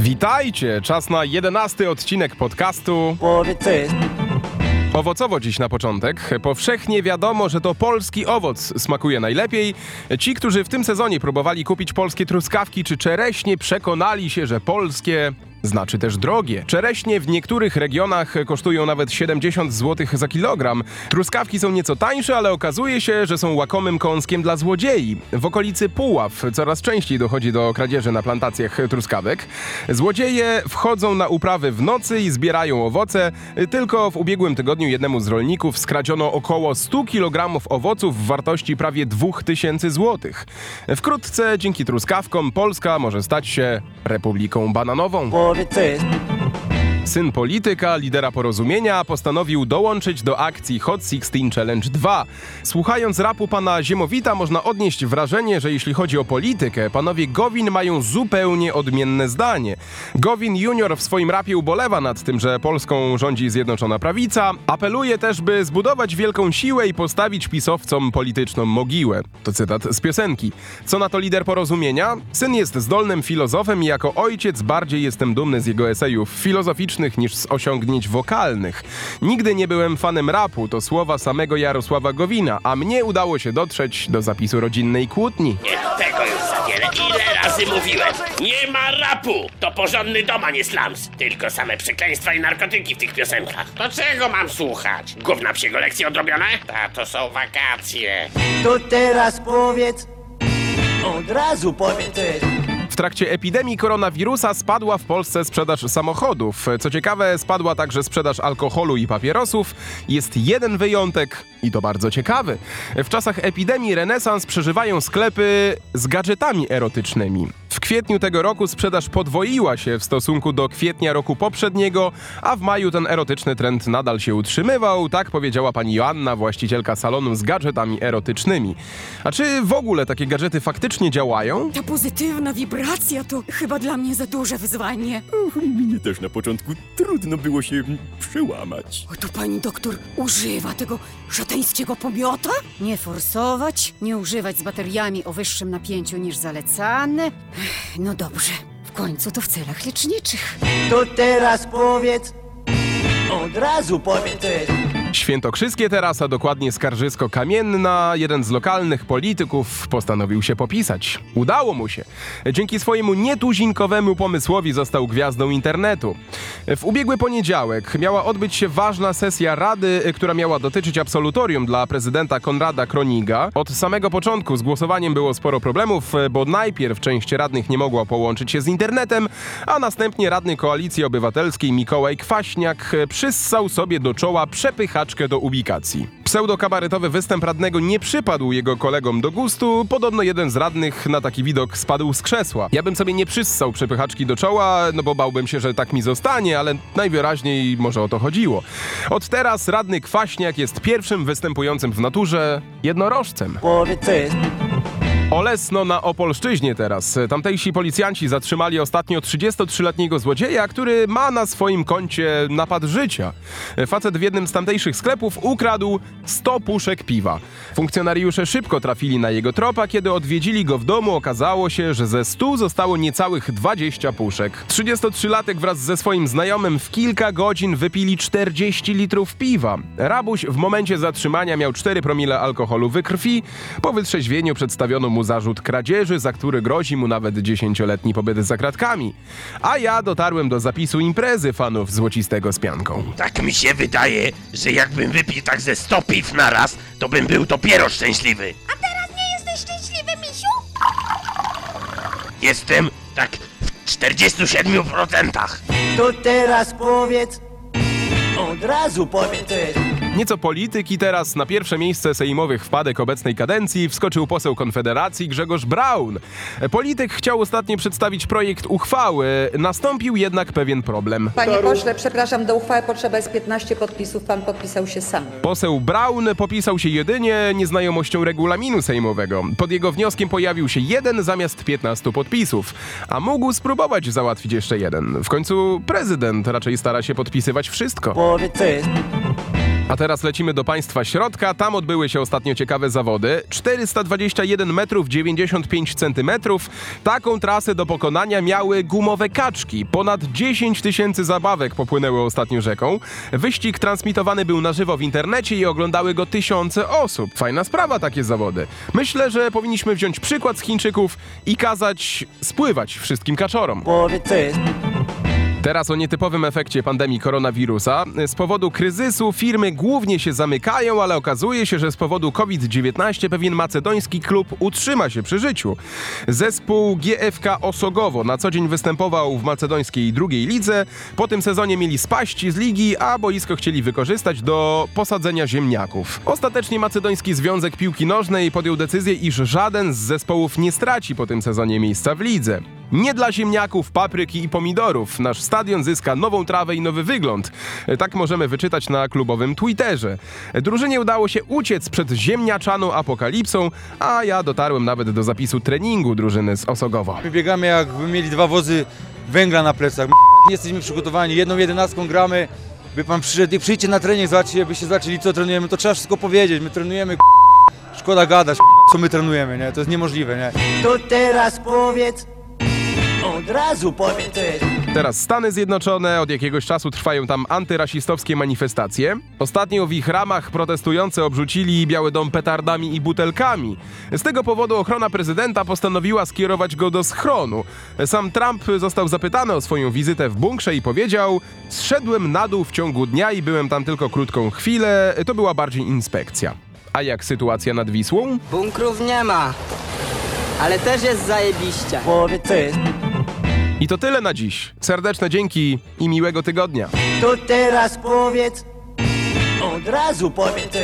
Witajcie! Czas na jedenasty odcinek podcastu. Owocowo dziś na początek. Powszechnie wiadomo, że to polski owoc smakuje najlepiej. Ci, którzy w tym sezonie próbowali kupić polskie truskawki czy czereśnie, przekonali się, że polskie znaczy też drogie. Czereśnie w niektórych regionach kosztują nawet 70 zł za kilogram. Truskawki są nieco tańsze, ale okazuje się, że są łakomym kąskiem dla złodziei. W okolicy Puław coraz częściej dochodzi do kradzieży na plantacjach truskawek. Złodzieje wchodzą na uprawy w nocy i zbierają owoce. Tylko w ubiegłym tygodniu jednemu z rolników skradziono około 100 kg owoców w wartości prawie 2000 zł. Wkrótce dzięki truskawkom Polska może stać się Republiką Bananową. Powiedz co jest. Syn polityka, lidera porozumienia, postanowił dołączyć do akcji Hot 16 Challenge 2. Słuchając rapu pana Ziemowita, można odnieść wrażenie, że jeśli chodzi o politykę, panowie Gowin mają zupełnie odmienne zdanie. Gowin Junior w swoim rapie ubolewa nad tym, że Polską rządzi Zjednoczona Prawica. Apeluje też, by zbudować wielką siłę i postawić pisowcom polityczną mogiłę. To cytat z piosenki. Co na to lider porozumienia? Syn jest zdolnym filozofem i jako ojciec bardziej jestem dumny z jego esejów filozoficznych niż z osiągnięć wokalnych. Nigdy nie byłem fanem rapu, to słowa samego Jarosława Gowina, a mnie udało się dotrzeć do zapisu rodzinnej kłótni. Nie, tego już za wiele. Ile razy mówiłem? Nie ma rapu! To porządny dom, a nie slums. Tylko same przekleństwa i narkotyki w tych piosenkach. To czego mam słuchać? Gówna psiego lekcje odrobione? A to są wakacje. To teraz powiedz. Od razu powiedz jest. Trakcie epidemii koronawirusa spadła w Polsce sprzedaż samochodów. Co ciekawe, spadła także sprzedaż alkoholu i papierosów. Jest jeden wyjątek i to bardzo ciekawy. W czasach epidemii renesans przeżywają sklepy z gadżetami erotycznymi. W kwietniu tego roku sprzedaż podwoiła się w stosunku do kwietnia roku poprzedniego, a w maju ten erotyczny trend nadal się utrzymywał, tak powiedziała pani Joanna, właścicielka salonu z gadżetami erotycznymi. A czy w ogóle takie gadżety faktycznie działają? Ta pozytywna wibracja to chyba dla mnie za duże wyzwanie. Mnie też na początku trudno było się przełamać. O, to pani doktor używa tego szatańskiego pomiota? Nie forsować, nie używać z bateriami o wyższym napięciu niż zalecane. Ech, No dobrze, w końcu to w celach leczniczych. To teraz powiedz. Od razu powiedz jest. Świętokrzyskie teraz, a dokładnie Skarżysko-Kamienna, jeden z lokalnych polityków postanowił się popisać. Udało mu się. Dzięki swojemu nietuzinkowemu pomysłowi został gwiazdą internetu. W ubiegły poniedziałek miała odbyć się ważna sesja rady, która miała dotyczyć absolutorium dla prezydenta Konrada Kroniga. Od samego początku z głosowaniem było sporo problemów, bo najpierw część radnych nie mogła połączyć się z internetem, a następnie radny Koalicji Obywatelskiej Mikołaj Kwaśniak przyssał sobie do czoła przepychaczkę do ubikacji. Pseudokabaretowy występ radnego nie przypadł jego kolegom do gustu. Podobno jeden z radnych na taki widok spadł z krzesła. Ja bym sobie nie przyssał przepychaczki do czoła, no bo bałbym się, że tak mi zostanie, ale najwyraźniej może o to chodziło. Od teraz radny Kwaśniak jest pierwszym występującym w naturze jednorożcem. Olesno na Opolszczyźnie teraz. Tamtejsi policjanci zatrzymali ostatnio 33-letniego złodzieja, który ma na swoim koncie napad życia. Facet w jednym z tamtejszych sklepów ukradł 100 puszek piwa. Funkcjonariusze szybko trafili na jego tropa, kiedy odwiedzili go w domu okazało się, że ze 100 zostało niecałych 20 puszek. 33-latek wraz ze swoim znajomym w kilka godzin wypili 40 litrów piwa. Rabuś w momencie zatrzymania miał 4 promile alkoholu we krwi. Po wytrzeźwieniu przedstawiono mu zarzut kradzieży, za który grozi mu nawet 10-letni pobyt za kratkami. A ja dotarłem do zapisu imprezy fanów złocistego z pianką. Tak mi się wydaje, że jakbym wypił tak ze 100 piw na raz, to bym był dopiero szczęśliwy. A teraz nie jesteś szczęśliwy, misiu? Jestem tak w 47%. To teraz powiedz. Od razu powiedz. Nieco polityki teraz na pierwsze miejsce sejmowych wpadek obecnej kadencji wskoczył poseł Konfederacji Grzegorz Braun. Polityk chciał ostatnio przedstawić projekt uchwały, nastąpił jednak pewien problem. Panie pośle, przepraszam, do uchwały potrzeba jest 15 podpisów, pan podpisał się sam. Poseł Braun popisał się jedynie nieznajomością regulaminu sejmowego. Pod jego wnioskiem pojawił się jeden zamiast 15 podpisów, a mógł spróbować załatwić jeszcze jeden. W końcu prezydent raczej stara się podpisywać wszystko. Jest. A teraz lecimy do państwa środka. Tam odbyły się ostatnio ciekawe zawody. 421 metrów 95 centymetrów. Taką trasę do pokonania miały gumowe kaczki. Ponad 10 tysięcy zabawek popłynęły ostatnio rzeką. Wyścig transmitowany był na żywo w internecie i oglądały go tysiące osób. Fajna sprawa takie zawody. Myślę, że powinniśmy wziąć przykład z Chińczyków i kazać spływać wszystkim kaczorom. Teraz o nietypowym efekcie pandemii koronawirusa. Z powodu kryzysu firmy głównie się zamykają, ale okazuje się, że z powodu COVID-19 pewien macedoński klub utrzyma się przy życiu. Zespół GFK Osogowo na co dzień występował w macedońskiej drugiej lidze. Po tym sezonie mieli spaść z ligi, a boisko chcieli wykorzystać do posadzenia ziemniaków. Ostatecznie Macedoński Związek Piłki Nożnej podjął decyzję, iż żaden z zespołów nie straci po tym sezonie miejsca w lidze. Nie dla ziemniaków, papryki i pomidorów. Nasz stadion zyska nową trawę i nowy wygląd. E, Tak możemy wyczytać na klubowym Twitterze. E, Drużynie udało się uciec przed ziemniaczaną apokalipsą, a ja dotarłem nawet do zapisu treningu drużyny z Osogowo. My biegamy jakby mieli dwa wozy węgla na plecach. Nie jesteśmy przygotowani, jedną jedenastką gramy. By pan przyszedł i przyjdźcie na trening, zobaczcie, byście zobaczyli co trenujemy, to trzeba wszystko powiedzieć. My trenujemy szkoda gadać, co my trenujemy, nie? To jest niemożliwe, nie? To teraz powiedz. Od razu co jest. Teraz Stany Zjednoczone, od jakiegoś czasu trwają tam antyrasistowskie manifestacje. Ostatnio w ich ramach protestujący obrzucili Biały Dom petardami i butelkami. Z tego powodu ochrona prezydenta postanowiła skierować go do schronu. Sam Trump został zapytany o swoją wizytę w bunkrze i powiedział: Zszedłem na dół w ciągu dnia i byłem tam tylko krótką chwilę, to była bardziej inspekcja. A jak sytuacja nad Wisłą? Bunkrów nie ma, ale też jest zajebiście. Powiedz co jest. I to tyle na dziś. Serdeczne dzięki i miłego tygodnia. To teraz powiedz. Od razu powiedz.